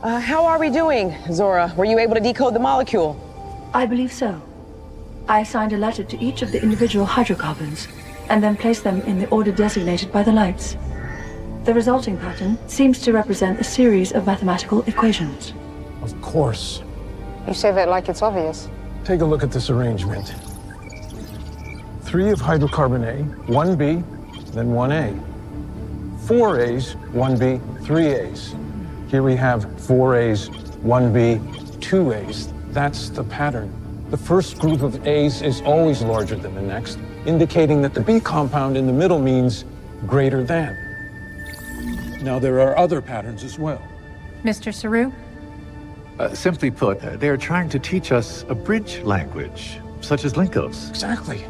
Uh, how are we doing, Zora? Were you able to decode the molecule? I believe so. I assigned a letter to each of the individual hydrocarbons and then placed them in the order designated by the lights. The resulting pattern seems to represent a series of mathematical equations. Of course. You say that like it's obvious. Take a look at this arrangement. Three of hydrocarbon A, one B, then one A. Four A's, one B, three A's. Here we have four A's, one B, two A's. That's the pattern. The first group of A's is always larger than the next, indicating that the B compound in the middle means greater than. Now, there are other patterns as well. Mr. Saru? Uh, simply put, they are trying to teach us a bridge language, such as Lincos. Exactly.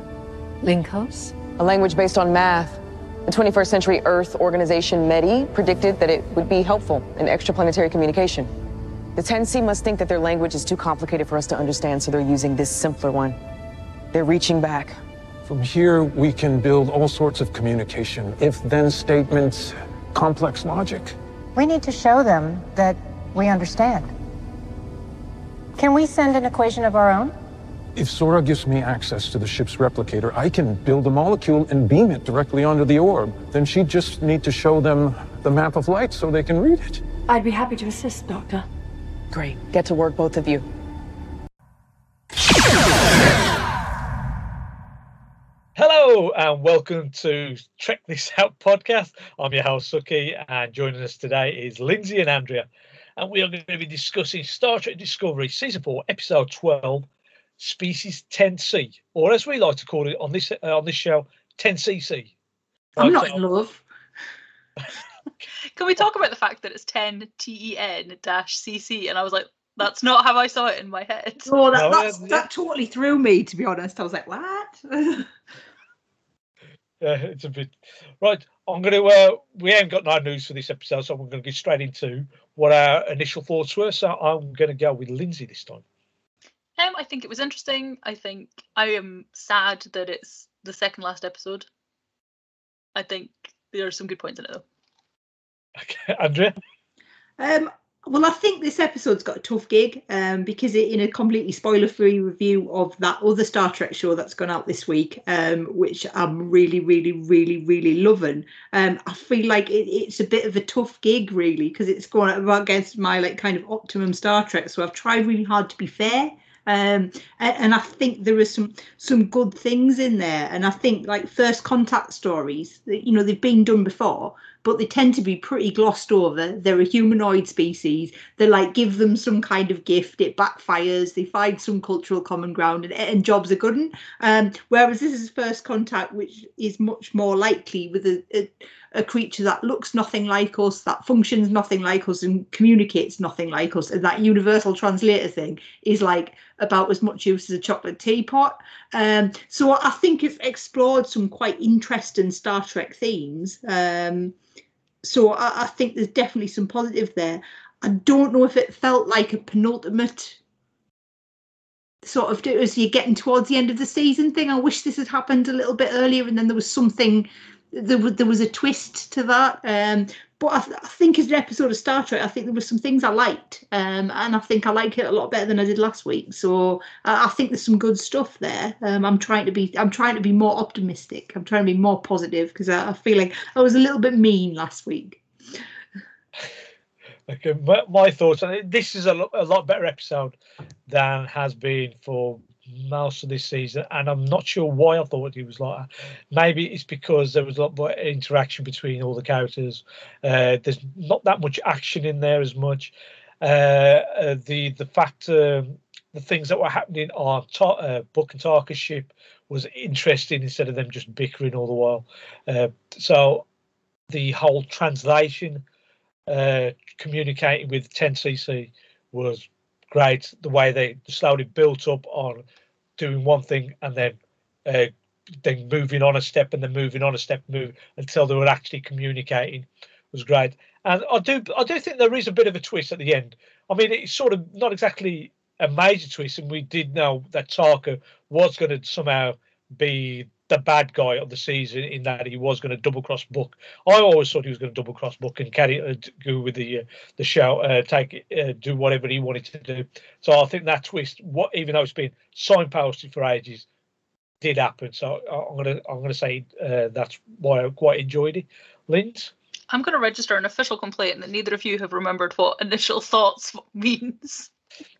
Lincos? A language based on math. The 21st Century Earth organization METI predicted that it would be helpful in extraplanetary communication. The 10C must think that their language is too complicated for us to understand, so they're using this simpler one. They're reaching back. From here, we can build all sorts of communication, if then statements, complex logic. We need to show them that we understand. Can we send an equation of our own? If Zora gives me access to the ship's replicator, I can build a molecule and beam it directly onto the orb. Then she'd just need to show them the map of light so they can read it. I'd be happy to assist, Doctor. Great. Get to work, both of you. Hello and welcome to Check This Out podcast. I'm your host Suki, and joining us today is Lindsay and Andrea, and we are going to be discussing Star Trek Discovery Season Four, Episode Twelve, Species 10C, or as we like to call it on this uh, on this show, 10CC. I'm Right, not so- in love. Can we talk about the fact that it's 10 TEN dash CC? And I was like, that's not how I saw it in my head. Oh, that, No, that's, yeah, that totally threw me, to be honest. I was like, what? Yeah, it's a bit right. I'm going to. Uh, we haven't got no news for this episode, so I'm going to get straight into what our initial thoughts were. So I'm going to go with Lindsay this time. Um, I think it was interesting. I think I am sad that it's the second last episode. I think there are some good points in it though. Okay, Andrea. um, well, I think this episode's got a tough gig um, because it, in a completely spoiler-free review of that other Star Trek show that's gone out this week, um, which I'm really, really, really, really loving. Um, I feel like it, it's a bit of a tough gig, really, because it's going up against my like kind of optimum Star Trek. So I've tried really hard to be fair. Um, and, I think there are some some good things in there, and I think like first contact stories, you know, they've been done before, but they tend to be pretty glossed over. They're a humanoid species. They like give them some kind of gift. It backfires. They find some cultural common ground, and, and jobs are good. Um, whereas this is first contact, which is much more likely with a, a a creature that looks nothing like us, that functions nothing like us, and communicates nothing like us. And that universal translator thing is like about as much use as a chocolate teapot. Um, so I think it's explored some quite interesting Star Trek themes. Um, so I, I think there's definitely some positive there. I don't know if it felt like a penultimate sort of as you're getting towards the end of the season thing. I wish this had happened a little bit earlier, and then there was something. There was there was a twist to that. Um, but I, th- I think as an episode of Star Trek, I think there were some things I liked, um, and I think I like it a lot better than I did last week. So uh, I think there's some good stuff there. Um, I'm trying to be I'm trying to be more optimistic. I'm trying to be more positive because I, I feel like I was a little bit mean last week. Okay, my, my thoughts. This is a, lo- a lot better episode than has been for most of this season, and I'm not sure why I thought he was like that. Maybe it's because there was a lot more interaction between all the characters. Uh, there's not that much action in there as much. Uh, uh, the the fact um, the things that were happening on Ta- uh, Book and Tarka's ship was interesting instead of them just bickering all the while. Uh, so the whole translation uh, communicating with 10cc was great. The way they slowly built up on doing one thing and then uh, then moving on a step and then moving on a step, move until they were actually communicating was great. And I do, I do think there is a bit of a twist at the end. I mean, it's sort of not exactly a major twist, and we did know that Tarka was going to somehow be the bad guy of the season in that he was going to double cross Book. I always thought he was going to double cross Book and carry uh, go with the uh, the show, uh, take uh, do whatever he wanted to do. So I think that twist, what even though it's been signposted for ages, did happen. So I'm gonna I'm gonna say uh, that's why I quite enjoyed it. Lind, I'm going to register an official complaint that neither of you have remembered what initial thoughts means.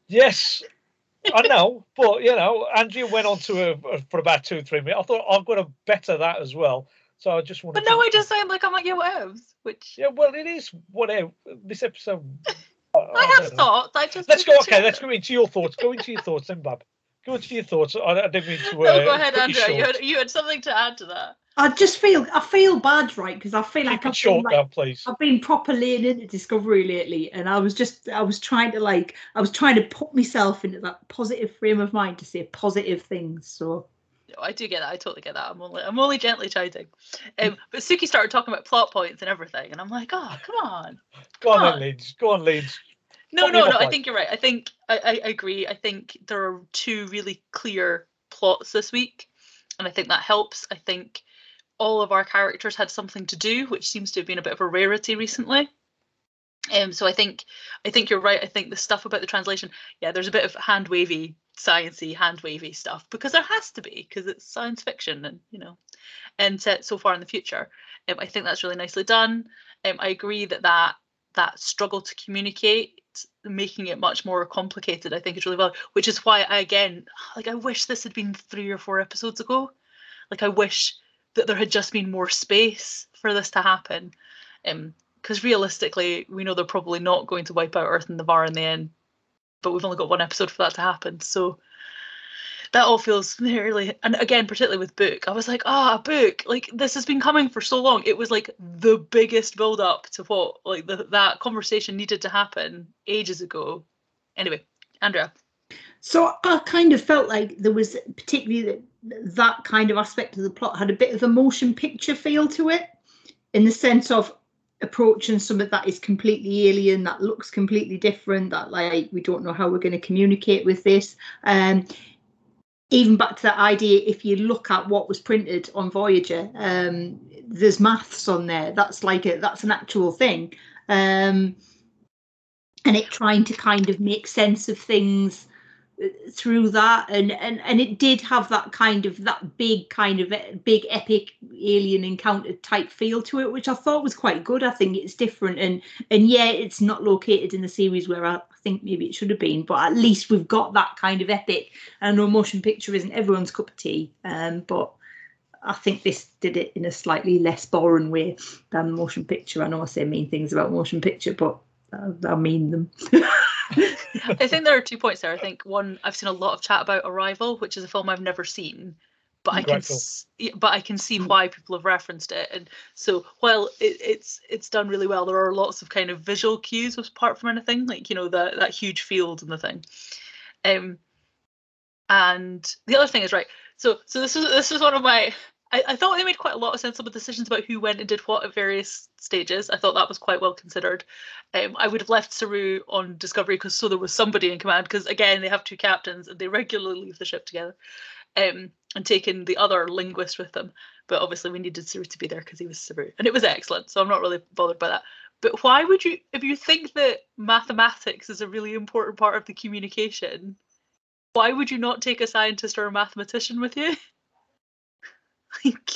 yes. I know, but you know, Andrea went on to a, for about two, three minutes. I thought I'm going to better that as well. So I just want But now I just sound like I'm like, yeah, whatevs. Which Yeah, well, it is whatever. This episode. I have thoughts. I just Let's go. Okay, let's go into your thoughts. Go into your thoughts, then, Bob. Go into your thoughts. I, I didn't mean to. Uh, No, go ahead, cut you Andrea. You had, you had something to add to that. I just feel I feel bad, right? Because I feel like Keep it I've short been, now, like, please. I've been proper leaning into Discovery lately, and I was just I was trying to like I was trying to put myself into that positive frame of mind to say positive things. So No, I do get that. I totally get that. I'm only I'm only gently chiding. Um, but Suki started talking about plot points and everything, and I'm like, oh, come on. Go on, Come then, Lids. Go on, Leeds. No, Put no, no. my I think you're right. I think I, I I agree. I think there are two really clear plots this week, and I think that helps. I think all of our characters had something to do, which seems to have been a bit of a rarity recently. Um, so I think I think you're right. I think the stuff about the translation, yeah, there's a bit of hand wavy, sciencey, hand wavy stuff because there has to be because it's science fiction and you know, and set so far in the future. Um, I think that's really nicely done. Um, I agree that that that struggle to communicate, making it much more complicated, I think is really well. Which is why I again, like, I wish this had been three or four episodes ago. Like, I wish that there had just been more space for this to happen. Um, because realistically, we know they're probably not going to wipe out Earth and the Var in the end, but we've only got one episode for that to happen. So that all feels really, and again, particularly with book, I was like, ah, a book, like this has been coming for so long. It was like the biggest build up to what, like the, that conversation needed to happen ages ago. Anyway, Andrea. So I kind of felt like there was particularly that, that kind of aspect of the plot had a bit of a motion picture feel to it, in the sense of approaching something that is completely alien, that looks completely different, that like we don't know how we're going to communicate with this. Um, even back to that idea, if you look at what was printed on Voyager, um, there's maths on there. That's like a that's an actual thing. Um, and it trying to kind of make sense of things through that and and and it did have that kind of that big kind of big epic alien encounter type feel to it which i thought was quite good i think it's different and and yeah it's not located in the series where i think maybe it should have been but at least we've got that kind of epic i know motion picture isn't everyone's cup of tea um but I think this did it in a slightly less boring way than motion picture. I know I say mean things about motion picture, but I, I mean them. I think there are two points there. I think one, I've seen a lot of chat about Arrival, which is a film I've never seen, but I can, Great film. s- yeah, but I can see why people have referenced it. And so, while it, it's it's done really well, there are lots of kind of visual cues apart from anything, like you know that that huge field and the thing. Um, and the other thing is right. So so this is this is one of my. I, I thought they made quite a lot of sensible decisions about who went and did what at various stages. I thought that was quite well considered. Um, I would have left Saru on Discovery because so there was somebody in command. Because again, they have two captains and they regularly leave the ship together, um, and taken the other linguist with them. But obviously, we needed Saru to be there because he was Saru, and it was excellent. So I'm not really bothered by that. But why would you, if you think that mathematics is a really important part of the communication, why would you not take a scientist or a mathematician with you? like,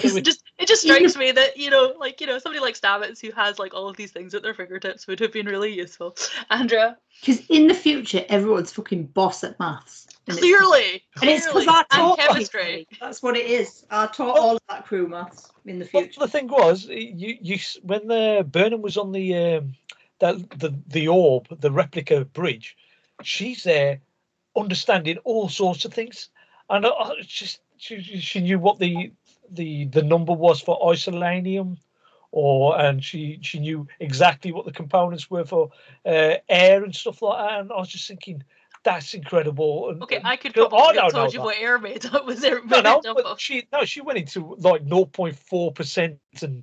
it just it just strikes me that you know, like you know, somebody like Stamets who has like all of these things at their fingertips would have been really useful. Andrea, Because in the future, everyone's fucking boss at maths. And it's- clearly, And it's because clearly, I taught chemistry. That's what it is. I taught all of that crew maths in the future. Well, future. the thing was, you you when the Burnham was on the um, that the the orb, the replica bridge, she's there, understanding all sorts of things, and I, I just she, she knew what the the the number was for isolanium, or and she she knew exactly what the components were for uh, air and stuff like that, and I was just thinking. That's incredible. And, Okay, I could go I don't told you that. what air made up was No, no, but she no, she went into like 0.4 percent and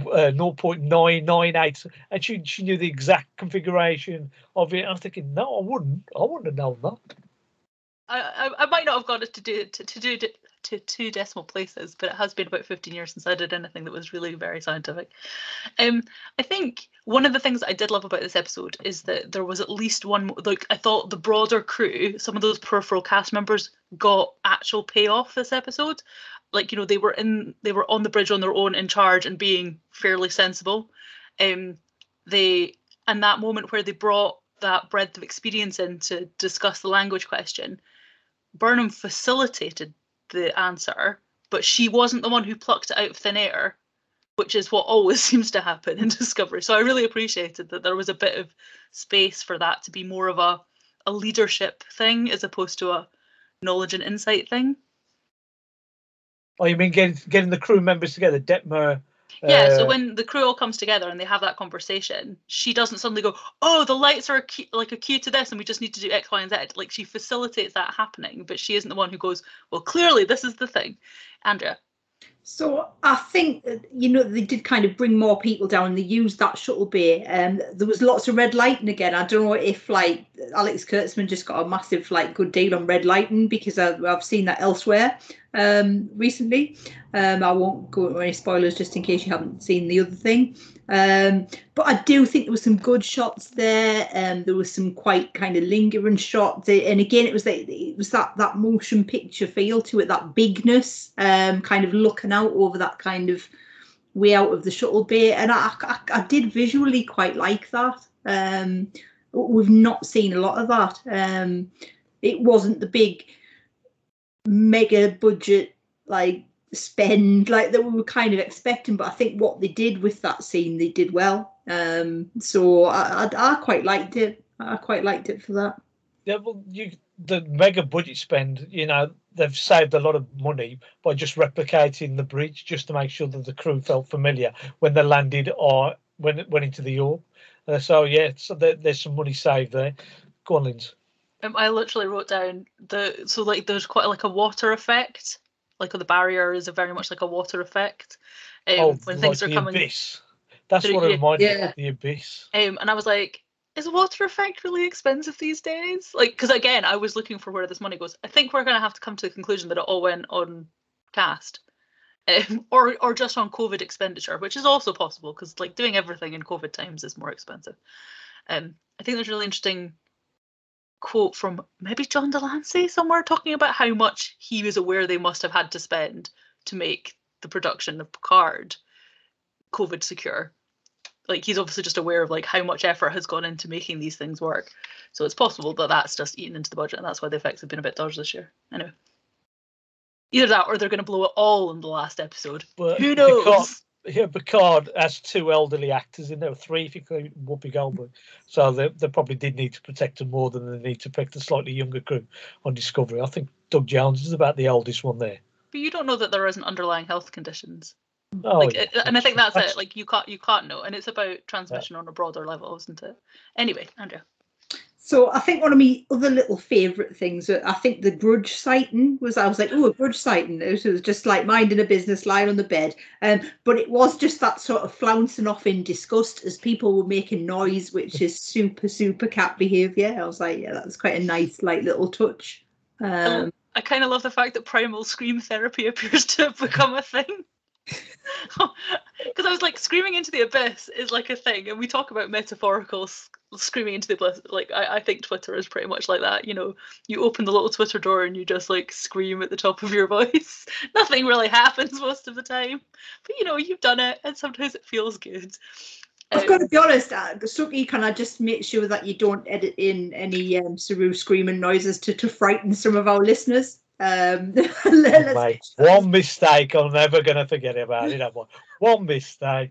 uh, 0.998, and she she knew the exact configuration of it. I'm thinking, no, I wouldn't. I wouldn't have known that. I, I, I might not have got it to do to, to do it to two decimal places, but it has been about 15 years since I did anything that was really very scientific. Um, I think one of the things I did love about this episode is that there was at least one. Like I thought the broader crew, some of those peripheral cast members got actual payoff this episode. Like you know they were in they were on the bridge on their own in charge and being fairly sensible. Um, they and that moment where they brought that breadth of experience in to discuss the language question. Burnham facilitated the answer, but she wasn't the one who plucked it out of thin air, which is what always seems to happen in Discovery. So I really appreciated that there was a bit of space for that to be more of a, a leadership thing as opposed to a knowledge and insight thing. Oh, you mean getting getting the crew members together, Detmer? Yeah, so uh, when the crew all comes together and they have that conversation, she doesn't suddenly go, "Oh, the lights are a key, like a cue to this, and we just need to do X, Y, and Z." Like she facilitates that happening, but she isn't the one who goes, "Well, clearly this is the thing." Andrea, So I think you know they did kind of bring more people down they used that shuttle bay. Um, there was lots of red lighting again. I don't know if like Alex Kurtzman just got a massive like good deal on red lighting because I've, I've seen that elsewhere um, recently. Um, I won't go into any spoilers just in case you haven't seen the other thing. Um, but I do think there were some good shots there. Um, there was some quite kind of lingering shots, and again, it was like it was that that motion picture feel to it, that bigness, um, kind of looking out over that kind of way out of the shuttle bay, and I I, I did visually quite like that. Um, we've not seen a lot of that. Um, it wasn't the big mega budget like spend like that we were kind of expecting but i think what they did with that scene they did well um so i i, I quite liked it i quite liked it for that Yeah, well, you the mega budget spend, you know, they've saved a lot of money by just replicating the bridge just to make sure that the crew felt familiar when they landed or when it went into the orb. Uh, so yeah, so there, there's some money saved there. Go on, Linz. um, I literally wrote down the so like there's quite like a water effect, like the barrier is a very much like a water effect. Um, oh, when like things are the coming, abyss. That's Did it- what it yeah. reminded me of, the abyss. Um, and I was like, is water effect really expensive these days? Like, because again, I was looking for where this money goes. I think we're going to have to come to the conclusion that it all went on cast, um, or or just on COVID expenditure, which is also possible because like doing everything in COVID times is more expensive. Um, I think there's a really interesting quote from maybe John de Lancie somewhere talking about how much he was aware they must have had to spend to make the production of Picard COVID secure like he's obviously just aware of like how much effort has gone into making these things work so it's possible that that's just eaten into the budget and that's why the effects have been a bit dodgy this year anyway either that or they're going to blow it all in the last episode But who Picard- knows Yeah, Picard has two elderly actors in there, three if you include Whoopi Goldberg. So they, they probably did need to protect them more than they need to protect the slightly younger crew on Discovery. I think Doug Jones is about the oldest one there. but you don't know that there isn't underlying health conditions Oh, like yeah. and i think that's, That's- it like you can't you can't know and it's about transmission on a broader level isn't it anyway andrea So I think one of my other little favourite things, uh, I think the Grudge sighting was, I was like, oh, a Grudge sighting. It was just like minding a business, lying on the bed. Um, but it was just that sort of flouncing off in disgust as people were making noise, which is super, super cat behaviour. I was like, yeah, that's quite a nice, like, little touch. Um, I kind of love the fact that primal scream therapy appears to have become a thing. Because I was like, screaming into the abyss is like a thing, and we talk about metaphorical screaming into the abyss. Like, I, I think Twitter is pretty much like that. You know, you open the little Twitter door and you just like scream at the top of your voice. Nothing really happens most of the time, but you know, you've done it, and sometimes it feels good. I've got to be honest, Suki, can I just make sure that you don't edit in any um, Saru screaming noises to, to frighten some of our listeners? Um, Mate, one mistake, I'm never going to forget about it. One, one mistake.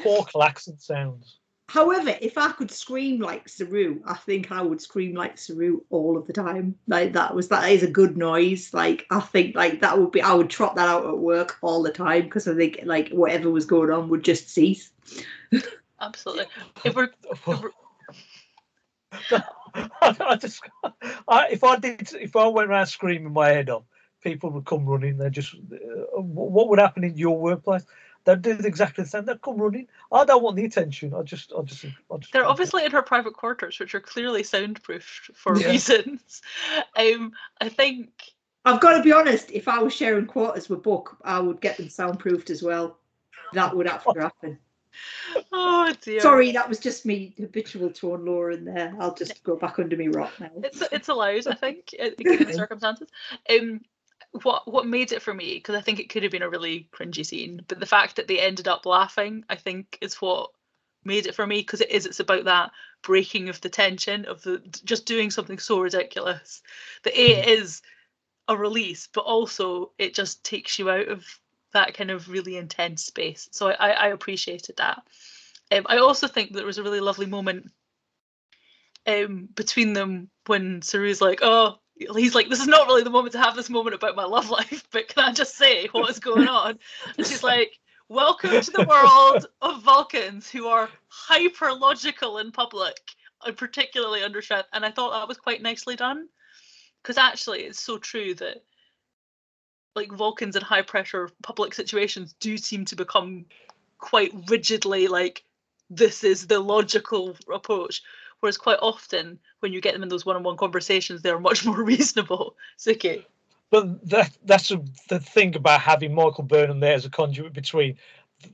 Poor klaxon sounds. However, if I could scream like Saru, I think I would scream like Saru all of the time. Like that was that is a good noise. Like I think like that would be I would trot that out at work all the time because I think like whatever was going on would just cease. absolutely. If we're, if we're I just, I, if I did, if I went around screaming my head off, people would come running. They just, uh, what would happen in your workplace? They did exactly the same. They'd come running. I don't want the attention. I just, I just, I just. They're obviously in her private quarters, which are clearly soundproofed for Yeah. reasons. Um, I think I've got to be honest. If I was sharing quarters with Book, I would get them soundproofed as well. That would have to happen. Oh dear. Sorry, that was just me habitual tone Laura in there. I'll just go back under me rock now. It's it's allowed, I think, given the circumstances. Um, what what made it for me? Because I think it could have been a really cringy scene, but the fact that they ended up laughing, I think, is what made it for me. Because it is, it's about that breaking of the tension of the just doing something so ridiculous that a it is a release, but also it just takes you out of that kind of really intense space. So I, I, appreciated that. Um, I also think there was a really lovely moment um, between them when Saru's like, oh, he's like, this is not really the moment to have this moment about my love life, but can I just say what is going on? And she's like, welcome to the world of Vulcans who are hyper logical in public and particularly under stress. And I thought that was quite nicely done because actually it's so true that like Vulcans in high pressure public situations do seem to become quite rigidly like this is the logical approach. Whereas quite often when you get them in those one-on-one conversations, they're much more reasonable. Suki. But that that's a, the thing about having Michael Burnham there as a conduit between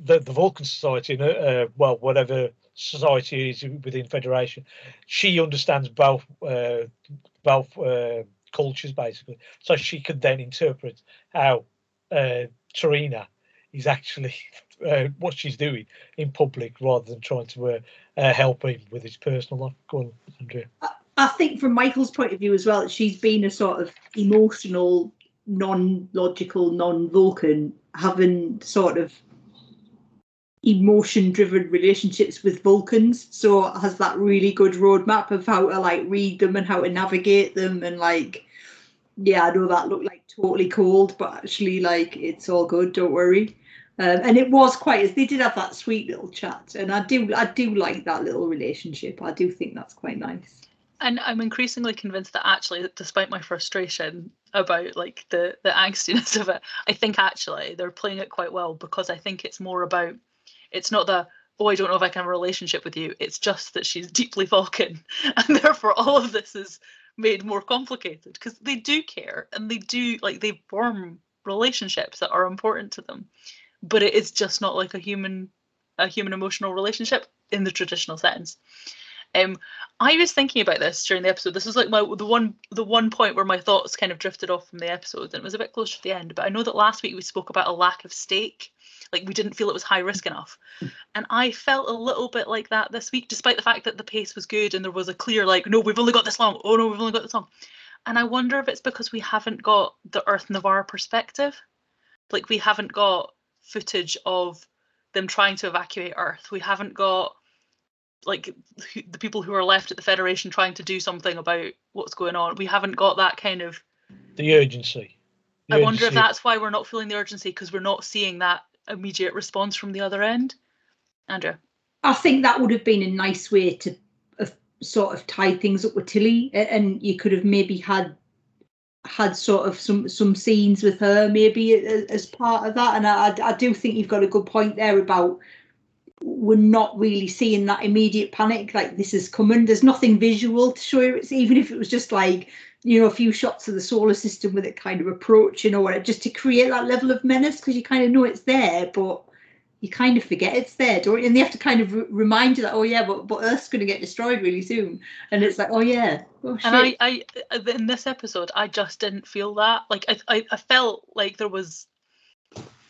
the the Vulcan society and uh, uh, well whatever society is within Federation. She understands both uh, both uh, cultures basically, so she could then interpret how uh, T'Rina is actually uh, what she's doing in public rather than trying to uh, uh, help him with his personal life. Go on, Andrea. I think from Michael's point of view as well, she's been a sort of emotional, non-logical, non-Vulcan, having sort of emotion-driven relationships with Vulcans. So has that really good roadmap of how to like read them and how to navigate them and like, yeah, I know that looked like totally cold, but actually like it's all good. Don't worry. Um, and it was quite. as They did have that sweet little chat, and I do, I do like that little relationship. I do think that's quite nice. And I'm increasingly convinced that actually, despite my frustration about like the the angstiness of it, I think actually they're playing it quite well because I think it's more about it's not the oh I don't know if I can have a relationship with you. It's just that she's deeply Vulcan, and therefore all of this is made more complicated because they do care and they do like they form relationships that are important to them, but it is just not like a human a human emotional relationship in the traditional sense. Um, I was thinking about this during the episode. This was like my the one the one point where my thoughts kind of drifted off from the episode, and it was a bit close to the end. But I know that last week we spoke about a lack of stake, like we didn't feel it was high risk enough, and I felt a little bit like that this week, despite the fact that the pace was good and there was a clear like, no, we've only got this long. Oh no, we've only got this long, and I wonder if it's because we haven't got the Earth Ni'Var perspective, like we haven't got footage of them trying to evacuate Earth. We haven't got like the people who are left at the Federation trying to do something about what's going on. We haven't got that kind of. The urgency. The I wonder if that's why we're not feeling the urgency because we're not seeing that immediate response from the other end. Andrew. I think that would have been a nice way to have sort of tie things up with Tilly, and you could have maybe had had sort of some some scenes with her maybe as part of that. And I, I do think you've got a good point there about we're not really seeing that immediate panic like this is coming. There's nothing visual to show you. It's even if it was just like you know a few shots of the solar system with it kind of approaching or whatever, just to create that level of menace because you kind of know it's there, but you kind of forget it's there, don't you? And they have to kind of re- remind you that, oh yeah, but, but Earth's going to get destroyed really soon. And it's like, oh yeah, oh shit. And I, I, uh, in this episode, I just didn't feel that. Like, I, I, I felt like there was,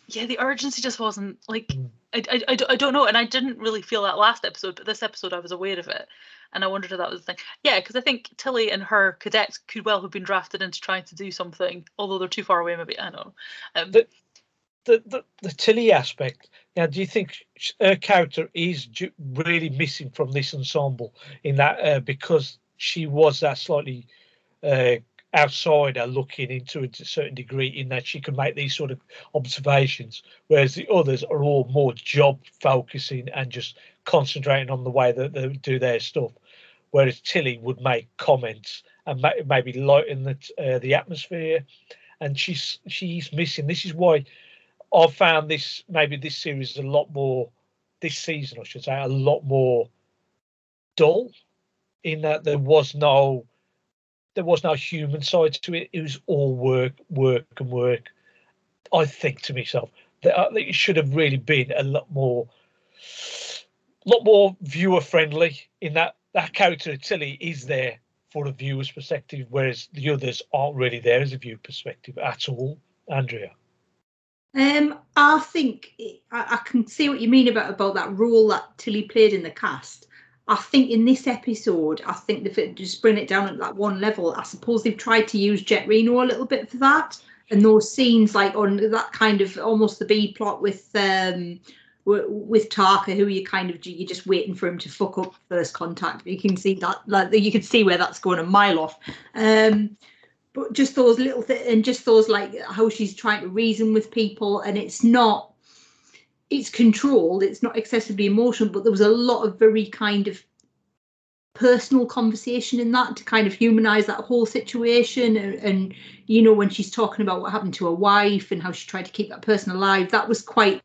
yeah, the urgency just wasn't like, I, I, I, don't- I don't know. And I didn't really feel that last episode, but this episode, I was aware of it. And I wondered if that was the thing. Yeah, because I think Tilly and her cadets could well have been drafted into trying to do something, although they're too far away, maybe. I don't know. Um, the, the, the, the Tilly aspect. Now, do you think her character is ju- really missing from this ensemble in that uh, because she was that slightly uh, outsider looking into a certain degree in that she can make these sort of observations, whereas the others are all more job focusing and just concentrating on the way that they do their stuff. Whereas Tilly would make comments and ma- maybe lighten the, uh, the atmosphere, and she's she's missing. This is why I've found this maybe this series is a lot more this season, I should say, a lot more dull in that there was no there was no human side to it. It was all work, work, and work. I think to myself that uh, it should have really been a lot more, lot more viewer friendly. In that that character Tilly is there for the viewer's perspective, whereas the others aren't really there as a viewer perspective at all. Andrea. Um, I think I, I can see what you mean about about that role that Tilly played in the cast. I think in this episode, I think they've just bring it down at that one level. I suppose they've tried to use Jet Reno a little bit for that, and those scenes like on that kind of almost the B plot with um with Tarka, who you kind of you're just waiting for him to fuck up first contact. You can see that like you can see where that's going a mile off. Um, but just those little things and just those like how she's trying to reason with people and it's not it's controlled it's not excessively emotional but there was a lot of very kind of personal conversation in that to kind of humanize that whole situation and, and you know when she's talking about what happened to her wife and how she tried to keep that person alive that was quite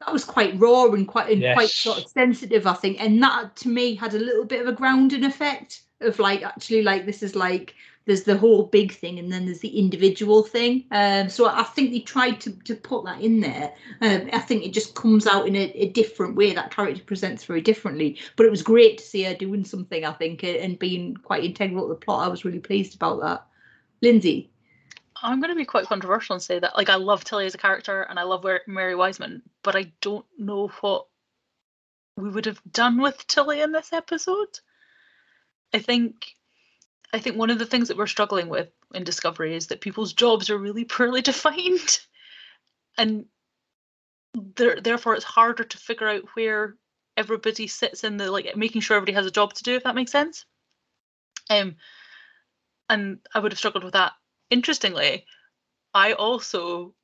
that was quite raw and quite and Yes. quite sort of sensitive i think and that to me had a little bit of a grounding effect of like actually like this is like there's the whole big thing and then there's the individual thing. Um so i think they tried to, to put that in there. Um, i think it just comes out in a, a different way. That character presents very differently. But it was great to see her doing something i think and being quite integral to the plot. I was really pleased about that. Lindsay? I'm going to be quite controversial and say that, like, I love Tilly as a character and I love Mary Wiseman, but I don't know what we would have done with Tilly in this episode. I think, I think one of the things that we're struggling with in Discovery is that people's jobs are really poorly defined, and there, therefore it's harder to figure out where everybody sits in the like making sure everybody has a job to do. If that makes sense. Um, and I would have struggled with that interestingly, I also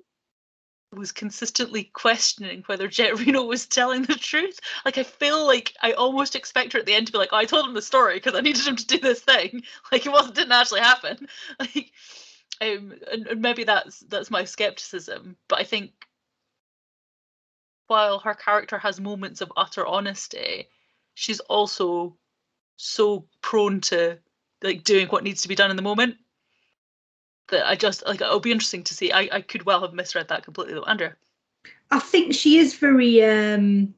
was consistently questioning whether Jet Reno was telling the truth. Like I feel like I almost expect her at the end to be like, oh, "I told him the story because I needed him to do this thing." Like it wasn't didn't actually happen. Like, um, and, and maybe that's that's my skepticism. But I think while her character has moments of utter honesty, she's also so prone to like doing what needs to be done in the moment that I just like it'll be interesting to see. I, I could well have misread that completely though. Andrea. I think she is very um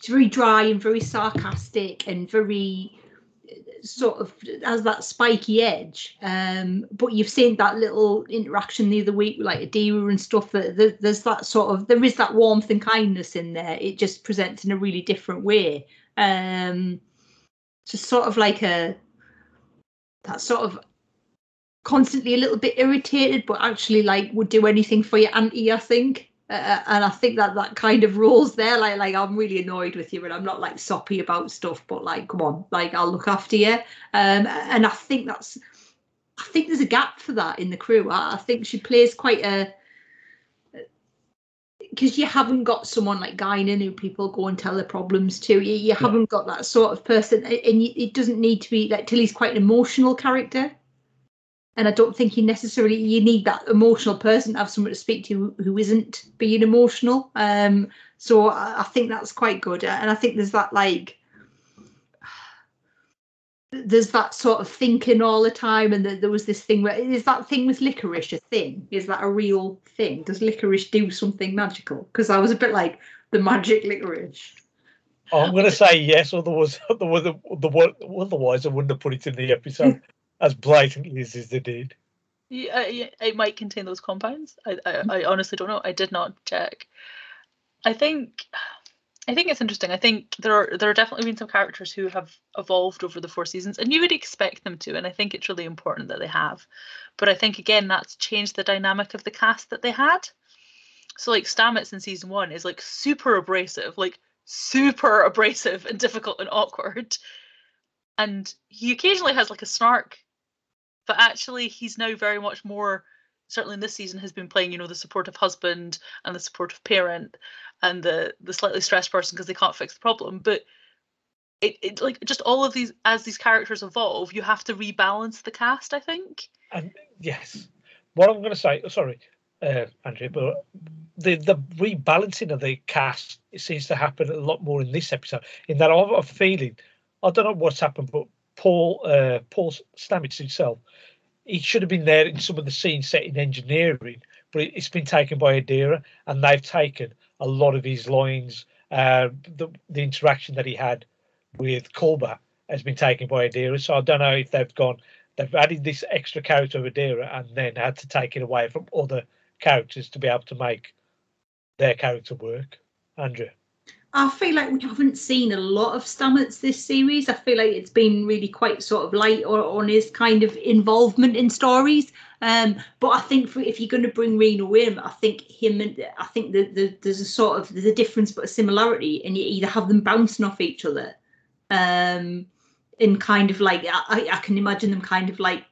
she's very dry and very sarcastic and very uh, sort of has that spiky edge. Um, but you've seen that little interaction the other week with like Adira and stuff. That there's that sort of there is that warmth and kindness in there. It just presents in a really different way. Um, just sort of like a that sort of constantly a little bit irritated, but actually like would do anything for your auntie. I think, uh, and I think that that kind of rules there. Like, like I'm really annoyed with you, and I'm not like soppy about stuff, but like, come on, like I'll look after you. Um, and I think that's, I think there's a gap for that in the crew. I, I think she plays quite a. Because you haven't got someone like Guinan who people go and tell their problems to. You, you haven't got that sort of person, and you, it doesn't need to be like Tilly's quite an emotional character and I don't think you necessarily you need that emotional person to have someone to speak to who, isn't being emotional. Um, so I, I think that's quite good, and I think there's that like there's that sort of thinking all the time, and that there was this thing where is that thing with licorice a thing? Is that a real thing? Does licorice do something magical? Because I was a bit like the magic licorice. I'm going to say yes, otherwise, otherwise, otherwise I wouldn't have put it in the episode as blatantly as they uh, yeah, it might contain those compounds. I, I, I honestly don't know. I did not check. I think, I think it's interesting. I think there are there are definitely been some characters who have evolved over the four seasons, and you would expect them to. And I think it's really important that they have. But I think again that's changed the dynamic of the cast that they had. So like Stamets in season one is like super abrasive, like super abrasive and difficult and awkward. And he occasionally has like a snark but actually he's now very much more certainly in this season has been playing you know the supportive husband and the supportive parent and the the slightly stressed person because they can't fix the problem but it, it like just all of these as these characters evolve you have to rebalance the cast i think And yes, what I'm going to say, oh, sorry, uh, Andrew, but the the rebalancing of the cast it seems to happen a lot more in this episode. In that, I have a feeling, I don't know what's happened, but Paul uh, Paul Stamets himself, he should have been there in some of the scenes set in engineering, but it, it's been taken by Adira, and they've taken a lot of his lines. Uh, the the interaction that he had with Culber has been taken by Adira, so I don't know if they've gone. They've added this extra character of Adira and then had to take it away from other characters to be able to make their character work. Andrew. I feel like we haven't seen a lot of Stamets this series. I feel like it's been really quite sort of light on his kind of involvement in stories. Um, but I think for, if you're going to bring Reno in, I think him and I think the, the, there's a sort of there's a difference but a similarity, and you either have them bouncing off each other, um, in kind of like I, I can imagine them kind of like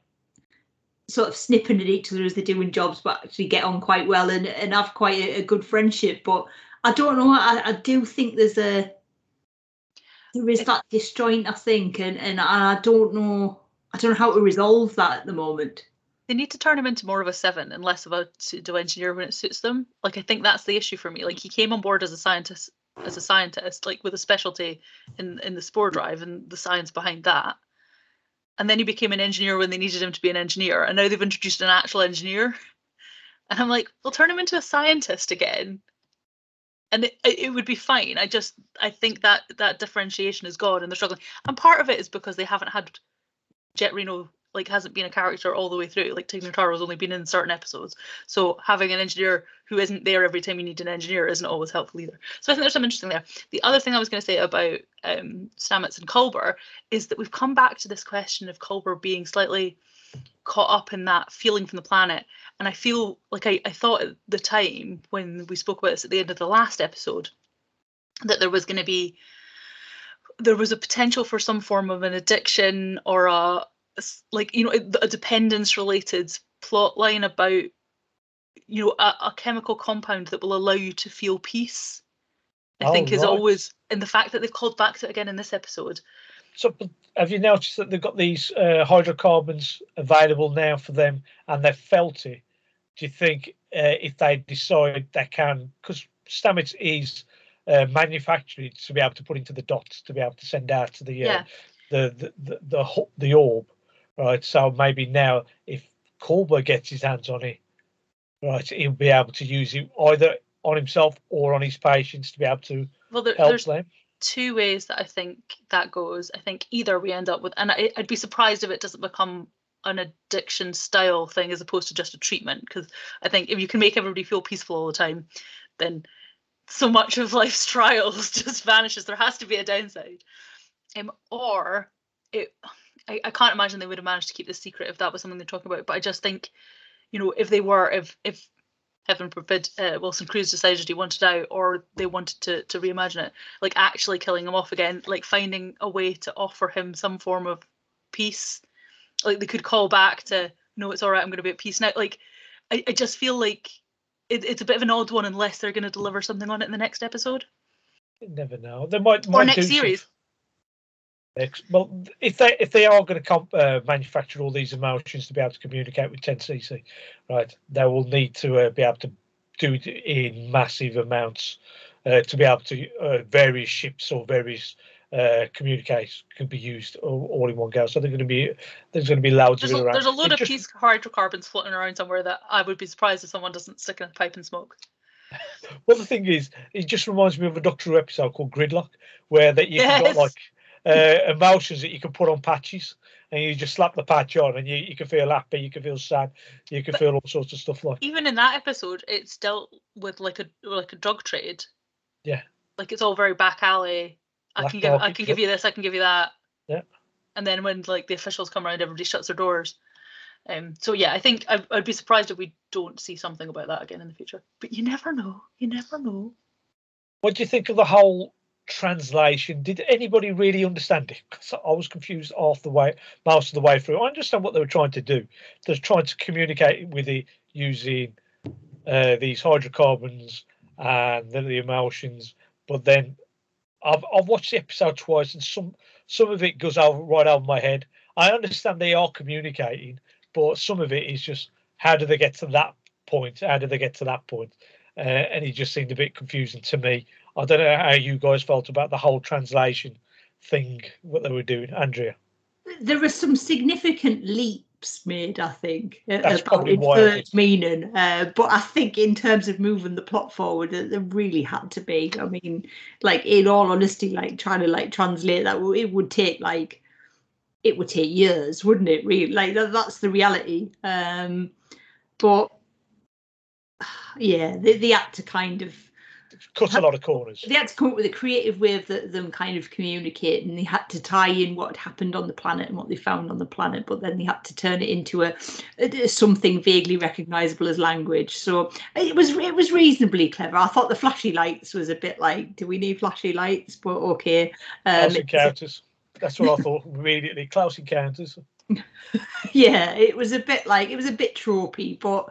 sort of snipping at each other as they're doing jobs, but actually get on quite well and, and have quite a, a good friendship. But I don't know. I, I do think there's a there is that disjoint. I think, and and I don't know. I don't know how to resolve that at the moment. They need to turn him into more of a seven and less of a pseudo engineer when it suits them. Like I think that's the issue for me. Like he came on board as a scientist, as a scientist, like with a specialty in in the spore drive and the science behind that. And then he became an engineer when they needed him to be an engineer. And now they've introduced an actual engineer. And I'm like, we'll turn him into a scientist again and it, it would be fine. I just I think that that differentiation is gone and they're struggling. And part of it is because they haven't had Jet Reno like hasn't been a character all the way through. Like Tig Notaro's only been in certain episodes. So having an engineer who isn't there every time you need an engineer isn't always helpful either. So I think there's some interesting there. The other thing I was going to say about um, Stamets and Culber is that we've come back to this question of Culber being slightly caught up in that feeling from the planet. And I feel like I, I thought at the time when we spoke about this at the end of the last episode that there was going to be there was a potential for some form of an addiction or a like you know a dependence related plot line about you know a, a, chemical compound that will allow you to feel peace i oh, think is right. always and the fact that they've called back to it again in this episode so have you noticed that they've got these uh, hydrocarbons available now for them and they've felt it do you think uh, if they decide they can because stamets is uh, manufactured to be able to put into the dots to be able to send out to the uh, yeah. the, the, the the the orb right? So maybe now, if Culber gets his hands on it, right, he'll be able to use it either on himself or on his patients to be able to well, there, help them. Two ways that I think that goes. I think either we end up with, and I, I'd be surprised if it doesn't become an addiction style thing as opposed to just a treatment. Because I think if you can make everybody feel peaceful all the time, then so much of life's trials just vanishes. There has to be a downside. Um, or it I, I can't imagine they would have managed to keep this secret if that was something they're talking about. But I just think, you know, if they were, if if heaven forbid uh, Wilson Cruz decided he wanted out or they wanted to to reimagine it, like actually killing him off again, like finding a way to offer him some form of peace, like they could call back to no, it's all right, I'm going to be at peace now. Like I, I just feel like it, it's a bit of an odd one unless they're going to deliver something on it in the next episode. You never know. They might, might or next series. Well, if they if they are going to comp, uh, manufacture all these emotions to be able to communicate with 10cc, right, they will need to uh, be able to do it in massive amounts uh, to be able to uh, various ships or various uh, communicates can be used all, all, in one go. So they're going to be there's going to be loads there's of it a, around. There's a lot it of just, peace hydrocarbons floating around somewhere that I would be surprised if someone doesn't stick in a pipe and smoke. Well, the thing is, it just reminds me of a Doctor Who episode called Gridlock, where that you yes. got like uh, emulsions that you can put on patches, and you just slap the patch on, and you, you can feel happy, you can feel sad, you can but feel all sorts of stuff like. Even in that episode, it's dealt with like a like a drug trade. Yeah. Like it's all very back alley. I can give I can give you this, I can give you that. Yeah. And then when like the officials come around, everybody shuts their doors. Um, so yeah, I think I, I'd be surprised if we don't see something about that again in the future. But you never know. You never know. What do you think of the whole translation. Did anybody really understand it? Because I was confused half the way, most of the way through. I understand what they were trying to do. They're trying to communicate with it using uh, these hydrocarbons and the, the emotions. But then I've I've watched the episode twice, and some some of it goes over right over my head. I understand they are communicating, but some of it is just how do they get to that point? How do they get to that point? Uh, and it just seemed a bit confusing to me. I don't know how you guys felt about the whole translation thing, what they were doing, Andrea. There were some significant leaps made, I think, uh, That's about probably why I inferred meaning. Uh, but I think in terms of moving the plot forward, there there really had to be. I mean, like in all honesty, like trying to like translate that, it would take like it would take years, wouldn't it? Really, like that, that's the reality. Um, but yeah, they, they had to kind of Cut a lot of corners. they had to come up with a creative way of the, them kind of communicating. They had to tie in what happened on the planet and what they found on the planet, but then they had to turn it into a, a- something vaguely recognizable as language. So it was it was reasonably clever. I thought the flashy lights was a bit like, do we need flashy lights? But okay, um, encounters. That's what I thought immediately. Close encounters. yeah, it was a bit like it was a bit tropey, but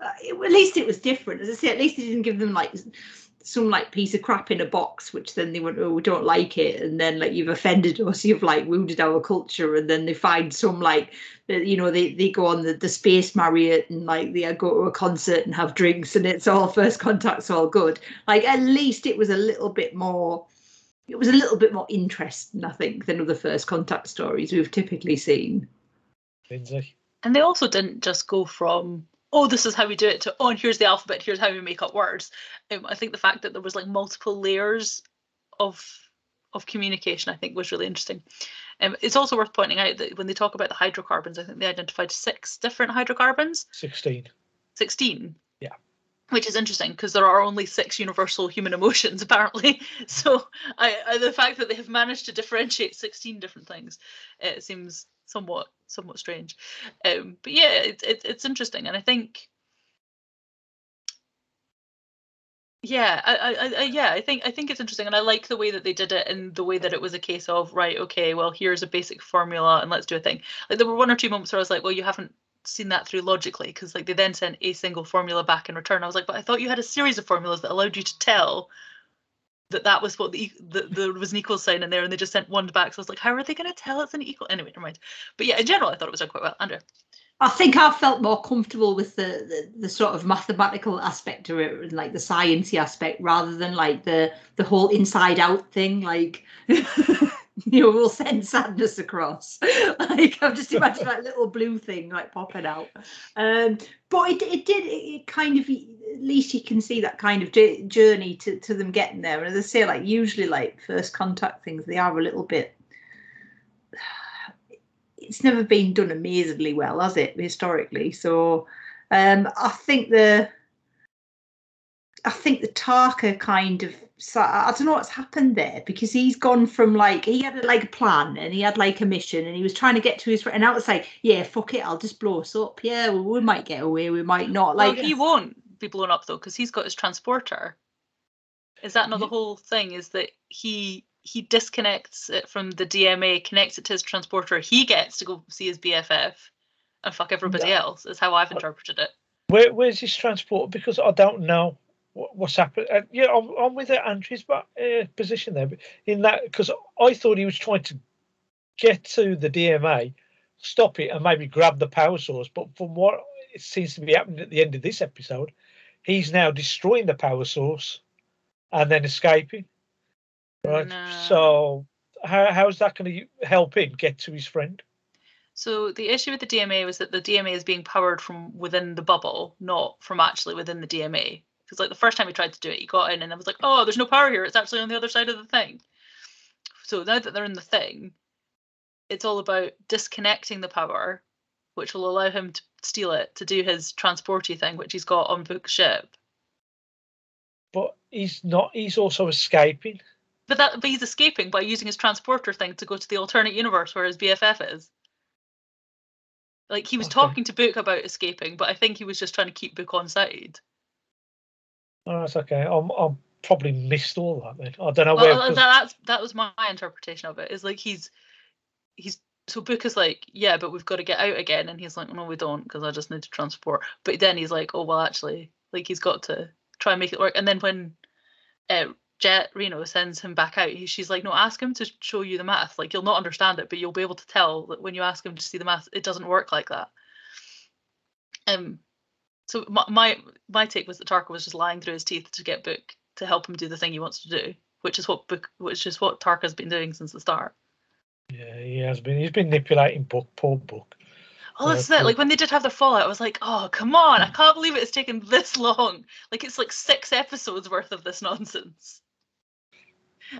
uh, it, at least it was different. As I say, at least it didn't give them like some like piece of crap in a box, which then they went, oh, we don't like it, and then like you've offended us, you've like wounded our culture, and then they find some like you know they they go on the, the space Marriott and like they go to a concert and have drinks, and it's all first contact's all good. Like at least it was a little bit more. It was a little bit more interesting, I think, than other first contact stories we've typically seen. Lindsay. And they also didn't just go from, oh, this is how we do it to, oh, and here's the alphabet, here's how we make up words. Um, I think the fact that there was like multiple layers of of communication, I think, was really interesting. Um, it's also worth pointing out that when they talk about the hydrocarbons, I think they identified six different hydrocarbons, 16. 16. Yeah. Which is interesting because there are only six universal human emotions, apparently. So I, I, the fact that they have managed to differentiate 16 different things, it seems somewhat somewhat strange. Um, but yeah, it, it, it's interesting, and I think, yeah, I, I, I, yeah, I think I think it's interesting, and I like the way that they did it, and the way that it was a case of right, okay, well, here's a basic formula, and let's do a thing. Like there were one or two moments where I was like, well, you haven't seen that through logically, because like they then sent a single formula back in return. I was like, but I thought you had a series of formulas that allowed you to tell that that was what the, the there was an equal sign in there, and they just sent one back. So I was like, how are they going to tell it's an equal? Anyway, never mind. But yeah, in general, I thought it was done quite well. Andrew. I think I felt more comfortable with the, the, the sort of mathematical aspect of it, like the sciencey aspect, rather than like the the whole inside out thing. Like, you we'll send sadness across. like, I'm just imagining that little blue thing like popping out. Um, but it, it did. It, kind of at least you can see that kind of journey to to them getting there. And as I say, like usually like first contact things, they are a little bit it's never been done amazingly well, has it, historically? So um, I think the I think the Tarka kind of so I don't know what's happened there because he's gone from like he had like a plan and he had like a mission and he was trying to get to his friend and I was like yeah fuck it I'll just blow us up yeah well, we might get away we might not Well, like he won't be blown up though, because he's got his transporter. Is that not the whole thing? Is that he he disconnects it from the DMA, connects it to his transporter. He gets to go see his BFF and fuck everybody Yeah. else. Is how I've interpreted it. Where, where's his transporter? Because I don't know what, what's happened. Uh, yeah, I'm, I'm with Andrew's but, uh, position there. But in that, because I thought he was trying to get to the DMA, stop it, and maybe grab the power source. But from what it seems to be happening at the end of this episode, he's now destroying the power source and then escaping. Right. No. So how how's that going to help him get to his friend? So the issue with the DMA was that the DMA is being powered from within the bubble, not from actually within the DMA. Because like the first time he tried to do it, he got in and I was like, oh, there's no power here. It's actually on the other side of the thing. So now that they're in the thing, it's all about disconnecting the power, which will allow him to steal it to do his transporty thing, which he's got on book ship. But he's not. He's also escaping. But that but he's escaping by using his transporter thing to go to the alternate universe where his BFF is. Like he was Okay. talking to Book about escaping, but I think he was just trying to keep Book on side. Oh, that's okay. I'm, I'm probably missed all that then. I don't know Well, where. uh, that, that's that was my interpretation of it. Is like he's he's so Book is like, yeah, but we've got to get out again, and he's like, no, we don't, because I just need to transport. But then he's like, oh well, actually, like he's got to try and make it work. And then when uh, Jet Reno sends him back out, he, she's like, no, ask him to show you the math. Like you'll not understand it, but you'll be able to tell that when you ask him to see the math, it doesn't work like that. Um, So my, my my take was that Tarka was just lying through his teeth to get Book to help him do the thing he wants to do, which is what Book, which is what Tarka's been doing since the start. Yeah, he has been. He's been manipulating book, poor book. Oh, that's uh, Yeah, it. Uh, like when they did have the fallout, I was like, oh, come on! I can't believe it's taken this long. Like it's like six episodes worth of this nonsense.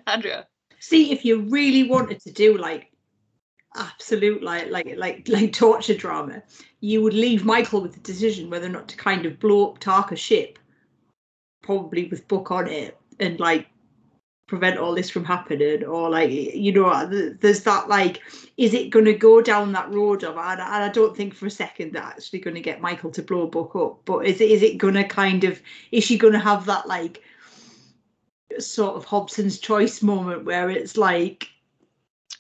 Andrea, See, if you really wanted to do like absolute like like like like torture drama, you would leave Michael with the decision whether or not to kind of blow up Tarka's ship, probably with Book on it, and like prevent all this from happening, or like you know, uh, there's that like, is it going to go down that road of? And, and I don't think for a second that actually going to get Michael to blow Book up, but is it is it going to kind of is she going to have that like sort of Hobson's choice moment where it's like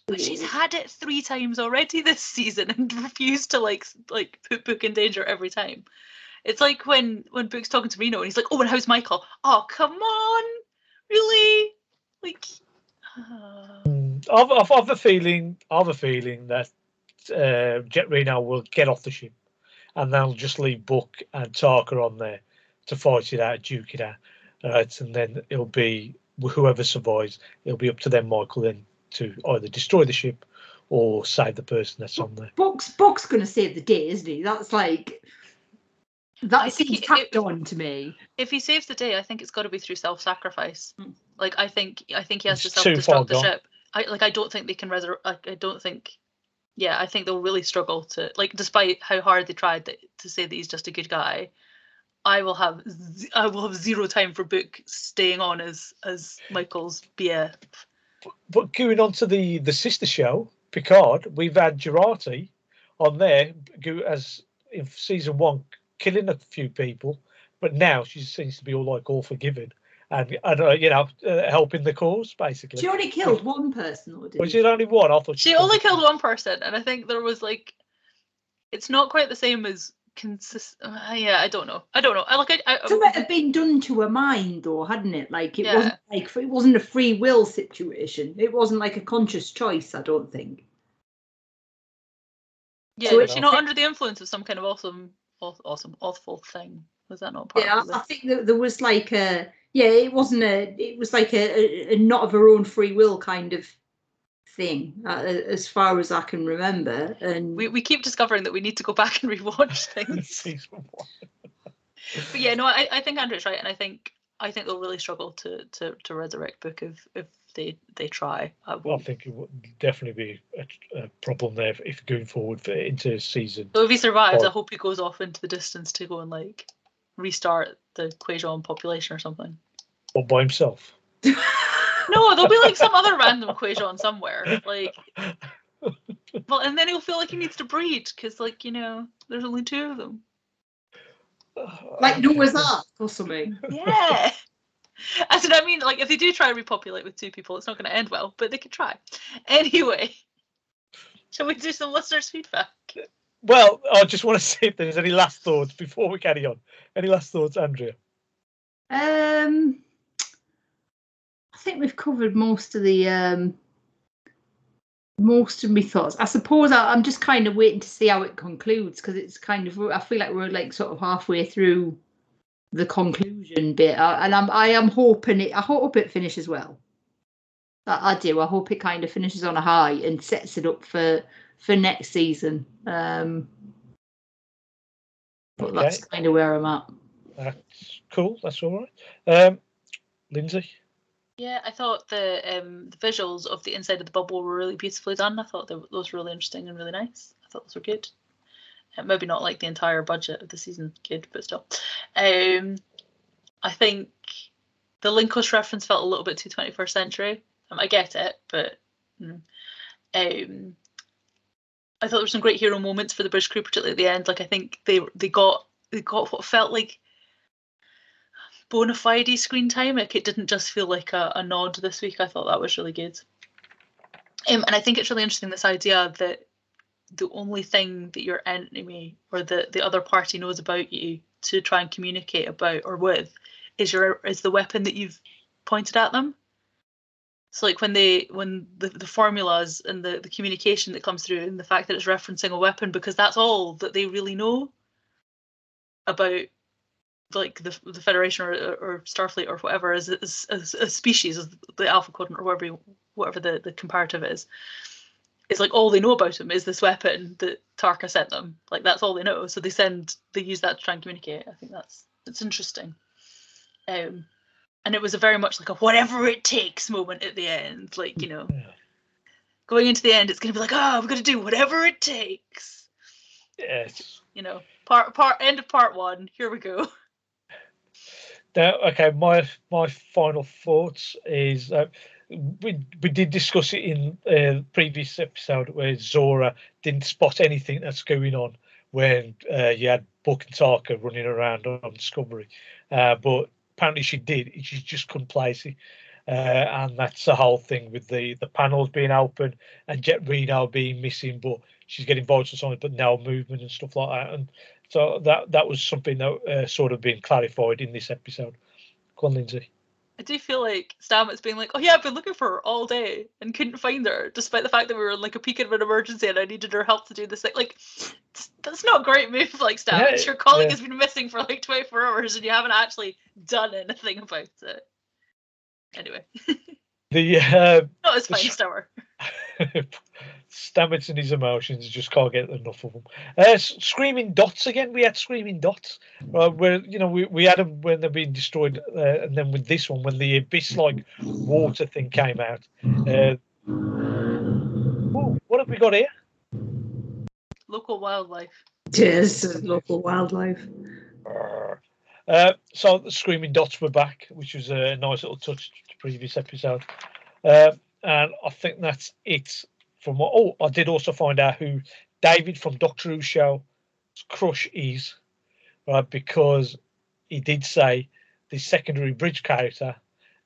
but she's had it three times already this season and refused to like like put Book in danger every time. It's like when when Book's talking to Reno and he's like, "Oh, and how's Michael? Oh, come on, really? Like, I've, I've, I've a feeling. I've a feeling that uh, Jet Reno will get off the ship, and they'll just leave Book and Tarka on there to fight it out, duke it out, right? And then it'll be whoever survives. It'll be up to them, Michael, then to either destroy the ship or save the person that's on there. Book's Book's going to save the day, isn't he? That's like I that think seems he- tacked on to me. if he saves the day, I think it's got to be through self-sacrifice. Hmm. Like I think I think he has It's to self-destruct the ship. I like I don't think they can resurrect. Like, I don't think. Yeah, I think they'll really struggle to like, despite how hard they tried th- to say that he's just a good guy. I will have z- I will have zero time for Book staying on as as Michael's BF. But going on to the the sister show, Picard, we've had Jurati on there as in season one, killing a few people, but now she seems to be all like all forgiven and and uh, you know uh, helping the cause basically. She only killed one person, or didn't Was she? it only one? I thought She only killed one person, and I think there was like, it's not quite the same as consist. Uh, yeah, I don't know. I don't know. I like. I, I, Something had been done to her mind, though, hadn't it? Like it Yeah. wasn't like it wasn't a free will situation. It wasn't like a conscious choice. I don't think. Yeah, So was it- she not under the influence of some kind of awesome, awesome, awful thing? Was that not part Yeah, of I, I think that there was like a yeah. It wasn't a. It was like a, a, a not of her own free will kind of thing, uh, as far as I can remember. And We we keep discovering that we need to go back and rewatch things. But yeah, no, I, I think Andrew's right, and I think I think they'll really struggle to to, to resurrect Book if if they they try. I Well, I think it would definitely be a, a problem there if, if going forward for, into season. So if he survives, I hope he goes off into the distance to go and like restart the Kwejian population or something. Or by himself. No, there'll be like some other random Kwejian somewhere. Like, well, and then he'll feel like he needs to breed because, like, you know, there's only two of them. like Noah's Ark or something. Yeah. As in, I mean, like, if they do try to repopulate with two people, it's not going to end well, but they could try. Anyway, shall we do some listeners' feedback? Well, I just want to see if there's any last thoughts before we carry on. Any last thoughts, Andrea? Um, I think we've covered most of the um, most of my thoughts. I suppose I, I'm just kind of waiting to see how it concludes because it's kind of I feel like we're like sort of halfway through the conclusion bit, uh, and I'm I am hoping it. I hope it finishes well. I, I do. I hope it kind of finishes on a high and sets it up for for next season. Um, but that's kind of where I'm at. That's cool. That's all right. Um, Lindsay? Yeah, I thought the um, the visuals of the inside of the bubble were really beautifully done. I thought those were really interesting and really nice. I thought those were good. Uh, maybe not like the entire budget of the season, good, but still. Um, I think the Lincos reference felt a little bit too 21st century. Um, I get it, but mm. um, I thought there were some great hero moments for the British crew, particularly at the end. Like I think they they got they got what felt like bona fide screen time. Like it didn't just feel like a, a nod this week. I thought that was really good. Um, and I think it's really interesting this idea that the only thing that your enemy or the, the other party knows about you to try and communicate about or with is your is the weapon that you've pointed at them. So like when they when the, the formulas and the, the communication that comes through and the fact that it's referencing a weapon because that's all that they really know about like the the Federation or, or Starfleet or whatever as as, as a species, as the Alpha Quadrant or whatever whatever the, the comparative is. It's like all they know about him is this weapon that Tarka sent them. Like that's all they know. So they send they use that to try and communicate. I think that's that's interesting. Um, and it was a very much like a whatever it takes moment at the end. Like you know, going into the end, it's gonna be like, oh, we're gonna do whatever it takes. Yes. You know, part part end of part one. Here we go. Now, okay, my my final thoughts is uh, we we did discuss it in uh, previous episode where Zora didn't spot anything that's going on when uh, you had Book and Tarka running around on Discovery, uh, but apparently she did. She just couldn't place it. Uh, and that's the whole thing with the the panels being open and Jet Reno being missing, but she's getting voices on it, but no movement and stuff like that. And so that that was something that uh, sort of been clarified in this episode. Go on, Lindsay. I do feel like Stamets being like, "Oh yeah, I've been looking for her all day and couldn't find her, despite the fact that we were in like a peak of an emergency and I needed her help to do this thing." Like, that's not a great move, like Stamets. Yeah, Your colleague yeah. has been missing for like 24 hours and you haven't actually done anything about it. Anyway, The uh, not as fine, Stammer. Stamets and his emotions just can't get enough of them. Uh, screaming dots again. We had screaming dots. Uh, where you know we, we had them when they're being destroyed, uh, and then with this one when the abyss like water thing came out. Uh, ooh, what have we got here? Local wildlife. Yes, local wildlife. Uh, so the screaming dots were back, which was a nice little touch to the previous episode. Uh, and I think that's it from what. Oh, I did also find out who David from Doctor Who show crush is, right? Because he did say the secondary bridge character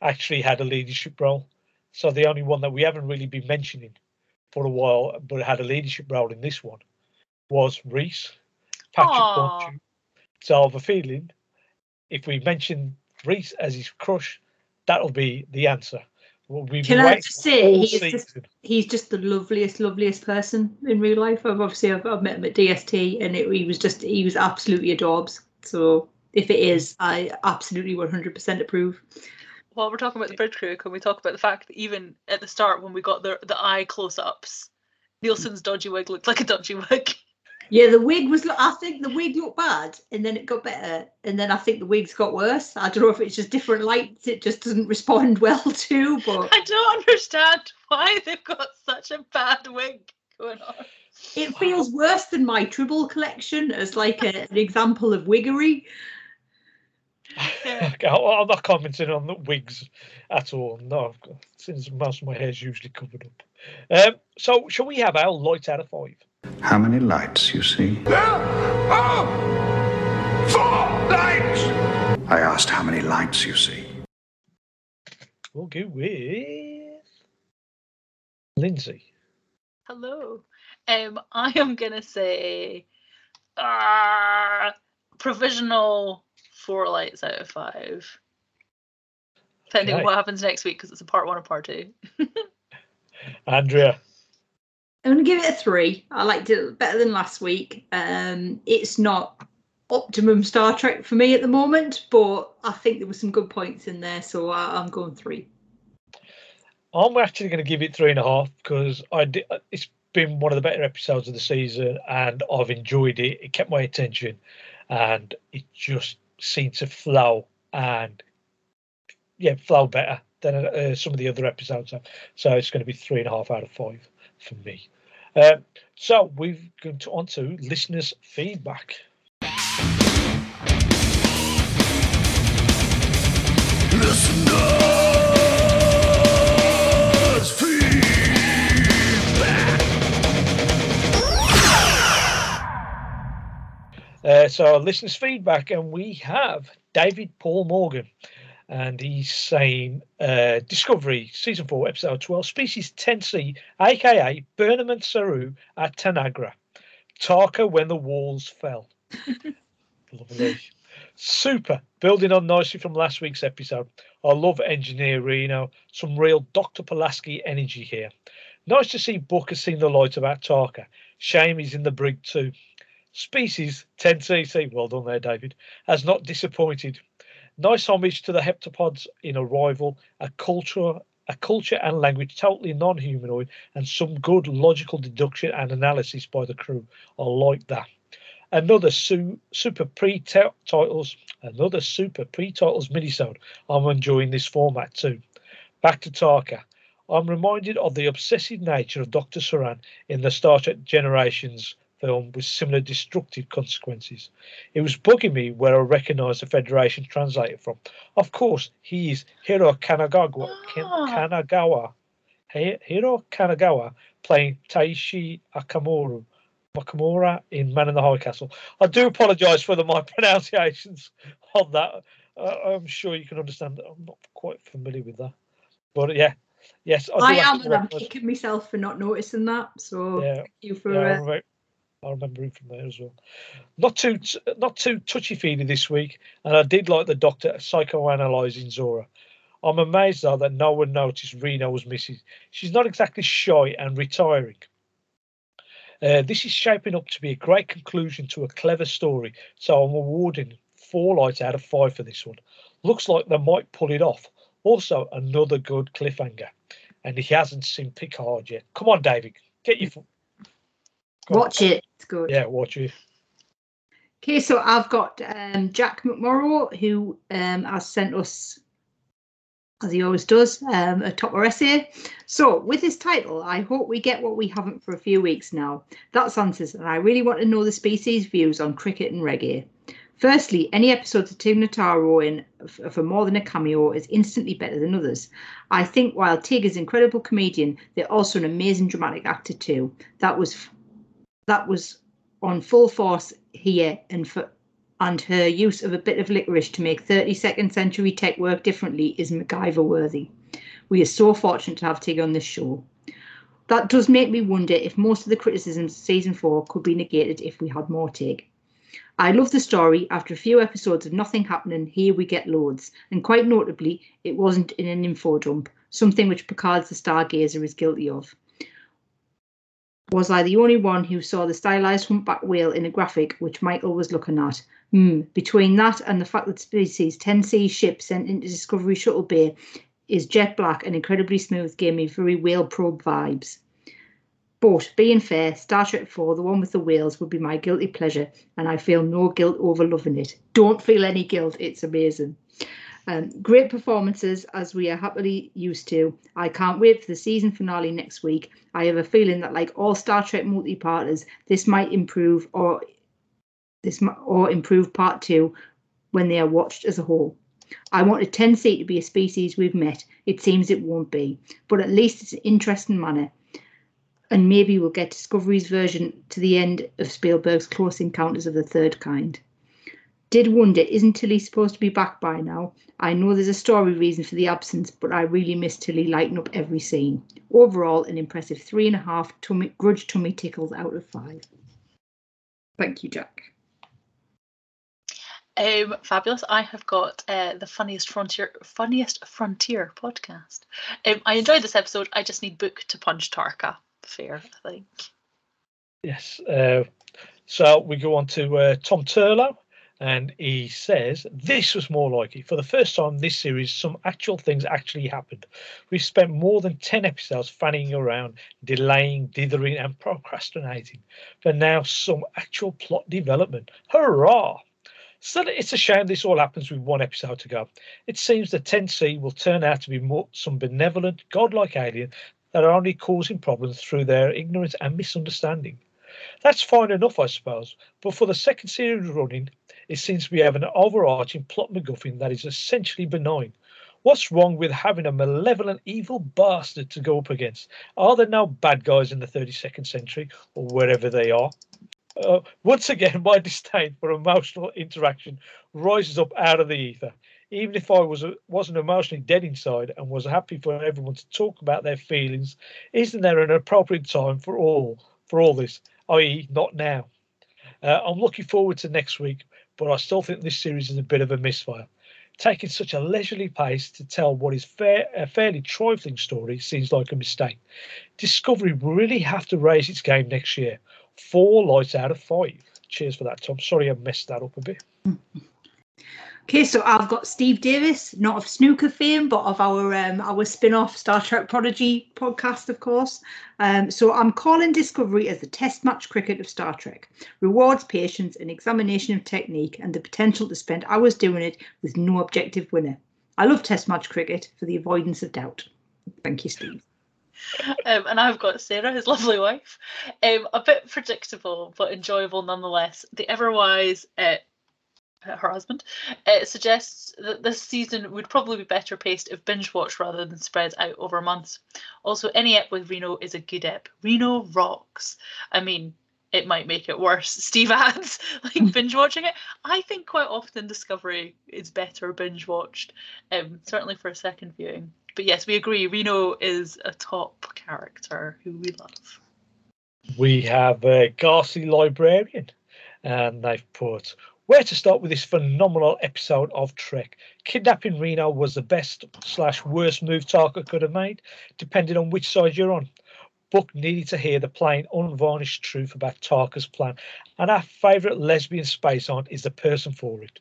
actually had a leadership role. So the only one that we haven't really been mentioning for a while, but had a leadership role in this one, was Rhys, Patrick. So I have a feeling if we mention Rhys as his crush, that'll be the answer. We'll be Can I just say he's just he's just the loveliest, loveliest person in real life. I've obviously I've, I've met him at DST, and it, he was just he was absolutely adorbs. So if it is, I absolutely one hundred percent approve. While we're talking about the bridge crew, can we talk about the fact that even at the start when we got the the eye close ups, Nilsson's dodgy wig looked like a dodgy wig. Yeah, the wig was. I think the wig looked bad, and then it got better, and then I think the wigs got worse. I don't know if it's just different lights; it just doesn't respond well to. But I don't understand why they've got such a bad wig going on. it feels worse than my Tribble collection as like a, an example of wiggery. Yeah. Okay, I- I'm not commenting on the wigs at all. No, I've got- since most of my hair's usually covered up. Um, so, shall we have our lights out of five? How many lights you see? Four lights! I asked how many lights you see. We'll go with Lindsay. Hello. Um, I am gonna say uh, provisional four lights out of five. Depending on what happens next week, because it's a part one and part two. Andrea. I'm gonna give it a three. I liked it better than last week. Um, it's not optimum Star Trek for me at the moment, but I think there were some good points in there, so I, I'm going three. I'm actually going to give it three and a half because I did, it's been one of the better episodes of the season and I've enjoyed it. It kept my attention and it just seemed to flow and yeah, flow better than uh, some of the other episodes. So it's going to be three and a half out of five for me. Um, so we've gone on to listeners' feedback. Uh, so listeners' feedback, and we have David Paul Morgan, and he's saying uh, Discovery season four, episode twelve, species 10C, aka Burnham and Saru at Tanagra, Tarka when the walls fell. Lovely. Super. Building on nicely from last week's episode. I love Engineer Reno. Some real Dr. Pulaski energy here. Nice to see Booker has seen the light about Tarka. Shame he's in the brig too. Species 10cc, well done there, David, has not disappointed. Nice homage to the heptapods in Arrival, a culture, a culture and language totally non-humanoid, and some good logical deduction and analysis by the crew. I like that. Another su- super pre-titles, another super pre-titles minisode. I'm enjoying this format too. Back to Tarka. I'm reminded of the obsessive nature of Dr. Soran in the Star Trek Generations film with similar destructive consequences. It was bugging me where I recognised the Federation translator from. Of course, he is Hiro Kanagawa. Ah. Kanagawa. Hiro Kanagawa playing Taishi Akamura. Makamura in Man in the High Castle. I do apologise for the, my pronunciations of that. Uh, I'm sure you can understand that I'm not quite familiar with that. But yeah, yes, do I am, and I'm kicking myself for not noticing that. So Yeah, thank you for yeah, uh, I remember him from there as well. Not too not too touchy feely this week, and I did like the doctor psychoanalyzing Zora. I'm amazed though that no one noticed Reno was missing. She's not exactly shy and retiring. Uh, this is shaping up to be a great conclusion to a clever story, so I'm awarding four lights out of five for this one. Looks like they might pull it off. Also, another good cliffhanger, and he hasn't seen Picard yet. Come on, David, get your foot. Go on. Watch it. It's good. Yeah, watch it. Okay, so I've got um, Jack McMorrow who um, has sent us, as he always does, um, a topper essay. So, with this title, I hope we get what we haven't for a few weeks now. That's answers, and I really want to know the species' views on cricket and reggae. Firstly, any episodes of Tig Notaro in for more than a cameo is instantly better than others. I think while Tig is an incredible comedian, they're also an amazing dramatic actor too. That was that was on full force here and for and her use of a bit of licorice to make 32nd century tech work differently is MacGyver worthy. We are so fortunate to have Tig on this show. That does make me wonder if most of the criticisms of season four could be negated if we had more Tig. I love the story. After a few episodes of nothing happening, here we get loads. And quite notably, it wasn't in an info dump, something which Picard's the Stargazer is guilty of. Was I the only one who saw the stylized humpback whale in a graphic which Michael was looking at? Hmm. Between that and the fact that Species 10C ship sent into Discovery Shuttle Bay is jet black and incredibly smooth gave me very whale probe vibes. But being fair, Star Trek 4, the one with the whales, would be my guilty pleasure, and I feel no guilt over loving it. Don't feel any guilt, it's amazing. Um, great performances as we are happily used to. I can't wait for the season finale next week. I have a feeling that, like all Star Trek multi-parters, this might improve or this or improve part two when they are watched as a whole. I want a 10C to be a species we've met. It seems it won't be, but at least it's an interesting manner. And maybe we'll get Discovery's version to the end of Spielberg's Close Encounters of the Third Kind. Did wonder, isn't Tilly supposed to be back by now? I know there's a story reason for the absence, but I really miss Tilly lighting up every scene. Overall, an impressive three and a half tummy, grudge tummy tickles out of five. Thank you, Jack. Um, fabulous. I have got uh, the funniest frontier, funniest frontier podcast. Um, I enjoyed this episode. I just need book to punch Tarka. Fair, I think. Yes. Uh, so we go on to uh, Tom Turlow, and he says this was more like it. For the first time in this series, some actual things actually happened. We've spent more than 10 episodes fanning around, delaying, dithering, and procrastinating. But now some actual plot development. Hurrah! So it's a shame this all happens with one episode to go. It seems the 10C will turn out to be more some benevolent, godlike alien that are only causing problems through their ignorance and misunderstanding. That's fine enough, I suppose, but for the second series running, it seems be having an overarching plot MacGuffin that is essentially benign. What's wrong with having a malevolent, evil bastard to go up against? Are there no bad guys in the 32nd century or wherever they are? Uh, once again, my disdain for emotional interaction rises up out of the ether. Even if I was wasn't emotionally dead inside and was happy for everyone to talk about their feelings, isn't there an appropriate time for all for all this? I.e., not now. Uh, I'm looking forward to next week, but I still think this series is a bit of a misfire. Taking such a leisurely pace to tell what is fair, a fairly trifling story seems like a mistake. Discovery really have to raise its game next year. Four lights out of five. cheers for that, Tom. Sorry I messed that up a bit. Okay, so I've got Steve Davis, not of snooker fame, but of our um, our spin-off Star Trek Prodigy podcast, of course. Um, so I'm calling Discovery as the test match cricket of Star Trek. Rewards patience and examination of technique and the potential to spend hours doing it with no objective winner. I love test match cricket for the avoidance of doubt. Thank you, Steve. Um, and I've got Sarah, his lovely wife. Um, a bit predictable, but enjoyable nonetheless. The ever wise uh, her husband, uh, suggests that this season would probably be better paced if binge watched rather than spread out over months. Also, any ep with Reno is a good ep. Reno rocks. I mean, it might make it worse. Steve adds, like binge watching it. I think quite often Discovery is better binge watched, um, certainly for a second viewing. But yes, we agree. Reno is a top character who we love. We have a Garci librarian, and they've put where to start with this phenomenal episode of Trek. Kidnapping Reno was the best slash worst move Tarka could have made, depending on which side you're on. Book needed to hear the plain, unvarnished truth about Tarka's plan, and our favourite lesbian space aunt is the person for it.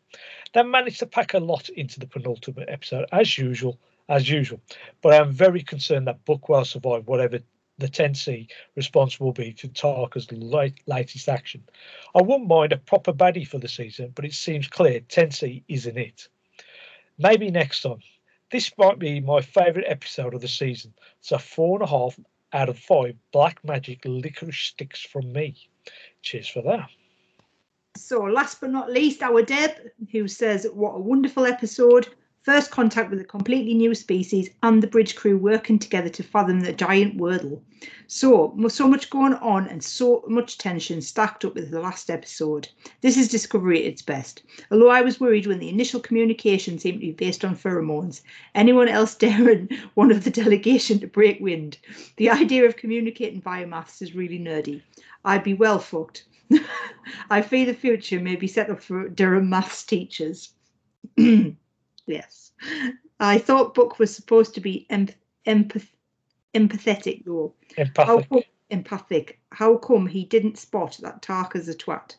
They managed to pack a lot into the penultimate episode, as usual, as usual. But I am very concerned that Book will survive whatever the 10C response will be to Tarka's late, latest action. I wouldn't mind a proper baddie for the season, but it seems clear 10C isn't it. Maybe next time. This might be my favourite episode of the season. So four and a half out of five black magic licorice sticks from me. Cheers for that. So, last but not least, our Deb, who says, What a wonderful episode. First contact with a completely new species and the bridge crew working together to fathom the giant wordle. So, so much going on and so much tension stacked up with the last episode. This is Discovery at its best. Although I was worried when the initial communication seemed to be based on pheromones, anyone else daring one of the delegation to break wind? The idea of communicating via maths is really nerdy. I'd be well fucked. I fear the future may be set up for Durham maths teachers. yes. I thought Book was supposed to be empath- empath- empathetic, though. Empathic. How come, empathic. How come he didn't spot that Tarka's a twat?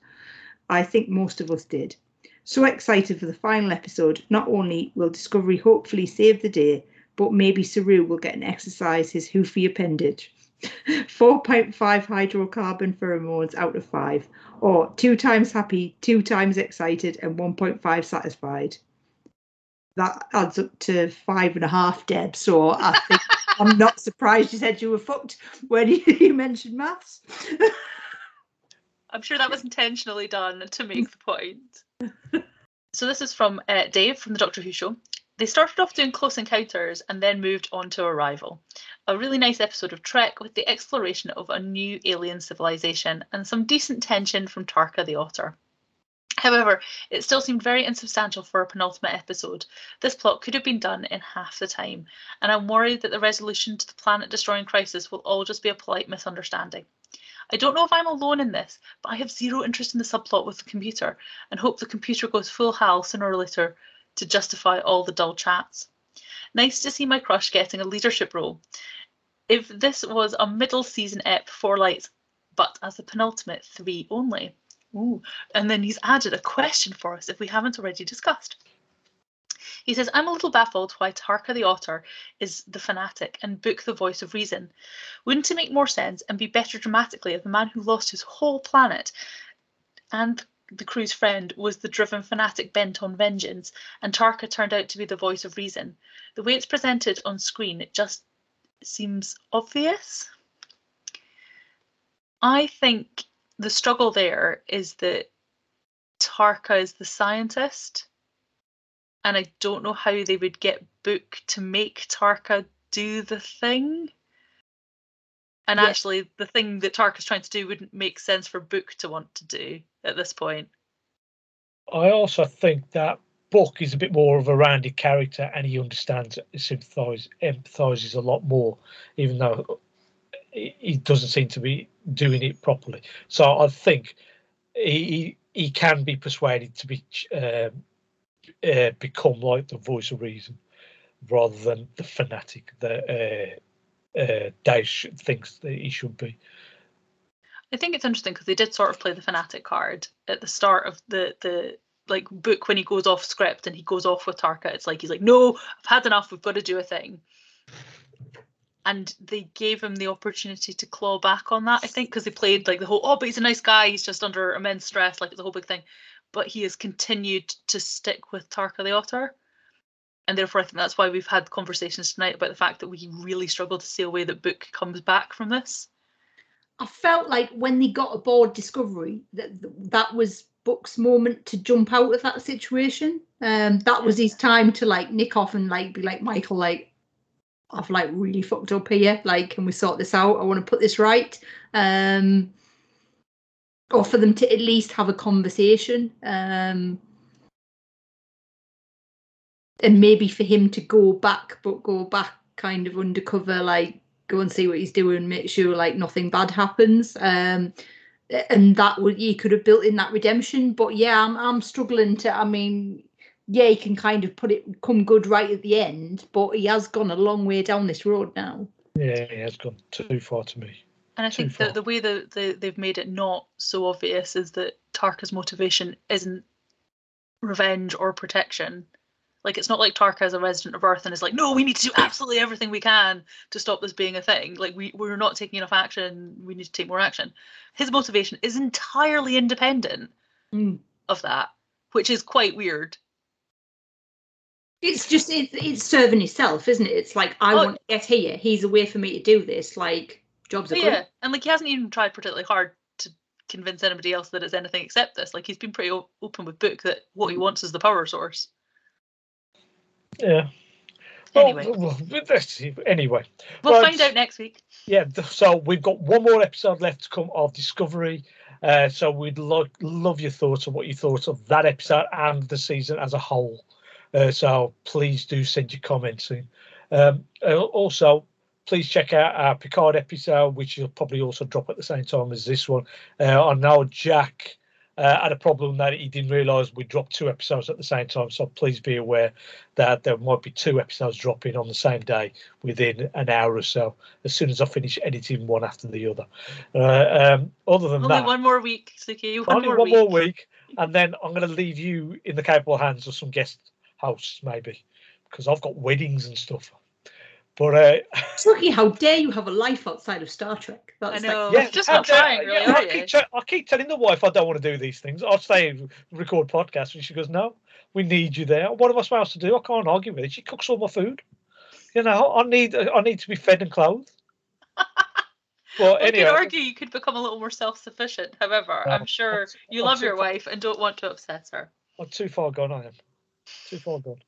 I think most of us did. So excited for the final episode. Not only will Discovery hopefully save the day, but maybe Saru will get an exercise his hoofy appendage. 4.5 hydrocarbon pheromones out of 5, or 2 times happy, 2 times excited, and 1.5 satisfied. That adds up to five and a half, Deb. So I think I'm not surprised you said you were fucked when you, you mentioned maths. I'm sure that was intentionally done to make the point. so this is from uh, Dave from the Doctor Who show. They started off doing Close Encounters and then moved on to Arrival. A really nice episode of Trek with the exploration of a new alien civilization and some decent tension from Tarka the Otter. However, it still seemed very insubstantial for a penultimate episode. This plot could have been done in half the time, and I'm worried that the resolution to the planet destroying crisis will all just be a polite misunderstanding. I don't know if I'm alone in this, but I have zero interest in the subplot with the computer and hope the computer goes full Hal sooner or later to justify all the dull chats. Nice to see my crush getting a leadership role. If this was a middle season ep, four lights, but as the penultimate, three only. Ooh. And then he's added a question for us if we haven't already discussed. He says, I'm a little baffled why Tarka the Otter is the fanatic and Book the voice of reason. Wouldn't it make more sense and be better dramatically if the man who lost his whole planet and the crew's friend was the driven fanatic bent on vengeance, and Tarka turned out to be the voice of reason? The way it's presented on screen, it just seems obvious. I think the struggle there is that Tarka is the scientist, and I don't know how they would get Book to make Tarka do the thing. And Yeah. actually, the thing that Tarka's trying to do wouldn't make sense for Book to want to do at this point. I also think that Book is a bit more of a rounded character and he understands, sympathise, empathises a lot more, even though he doesn't seem to be doing it properly. So I think he he can be persuaded to be um, uh, become like the voice of reason rather than the fanatic that uh, uh, Dave sh- thinks that he should be. I think it's interesting because they did sort of play the fanatic card at the start of the the like book when he goes off script and he goes off with Tarka. It's like he's like, no, I've had enough. We've got to do a thing. And they gave him the opportunity to claw back on that. I think because they played like the whole, oh, but he's a nice guy. He's just under immense stress. Like it's a whole big thing. But he has continued to stick with Tarka the Otter. And therefore, I think that's why we've had conversations tonight about the fact that we really struggle to see a way that Book comes back from this. I felt like when they got aboard Discovery, that that was Book's moment to jump out of that situation. Um, that was his time to like nick off and like be like Michael, like I've like really fucked up here. Like, can we sort this out? I want to put this right. Um, or for them to at least have a conversation. Um, and maybe for him to go back, but go back kind of undercover, like go and see what he's doing, make sure like nothing bad happens. Um, and that would you could have built in that redemption. But yeah, I'm I'm struggling to. I mean, yeah, he can kind of put it come good right at the end, but he has gone a long way down this road now. Yeah, he has gone too far to me. And I think that the way that they, they've made it not so obvious is that Tarka's motivation isn't revenge or protection. Like it's not like Tarka is a resident of Earth and is like, no, we need to do absolutely everything we can to stop this being a thing. Like we we're not taking enough action. We need to take more action. His motivation is entirely independent Mm. of that, which is quite weird. It's just it's it's serving itself, isn't it? It's like I Oh. want to get here. He's a way for me to do this. Like jobs are But good. yeah, and like he hasn't even tried particularly hard to convince anybody else that it's anything except this. Like he's been pretty o- open with Book that what he wants is the power source. Yeah. Well, Anyway. well, anyway, We'll Right. find out next week. yeah. So we've got one more episode left to come of Discovery. Uh, so we'd lo- love your thoughts on what you thought of that episode and the season as a whole. Uh, so please do send your comments in. Um, uh, also, please check out our Picard episode, which will probably also drop at the same time as this one. Uh, I know Jack uh, had a problem that he didn't realise we dropped two episodes at the same time. So please be aware that there might be two episodes dropping on the same day within an hour or so. As soon as I finish editing one after the other. Uh, um, other than Only that, one more week, Suki. One only more one week. more week, and then I'm going to leave you in the capable hands of some guest hosts, maybe, because I've got weddings and stuff. But uh, It's lucky how dare you have a life outside of Star Trek. That's I know. Like, yeah, just how not trying, really, yeah, I, are keep you? te- I keep telling the wife I don't want to do these things. I'll stay and record podcasts, and she goes, "No, we need you there. What am I supposed to do? I can't argue with it. She cooks all my food. You know, I need I need to be fed and clothed." But We anyway, could argue you could become a little more self-sufficient. However, No, I'm sure that's- you I'm love your super- wife and don't want to upset her. I'm too far gone. I am too far gone.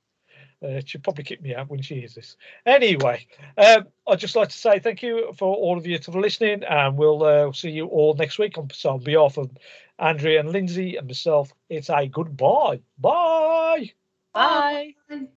Uh, she'll probably kick me out when she hears this. Anyway, um, I'd just like to say thank you for all of you for listening, and we'll uh, see you all next week. On, so on behalf of Andrea and Lindsay and myself, it's a goodbye. Bye. Bye.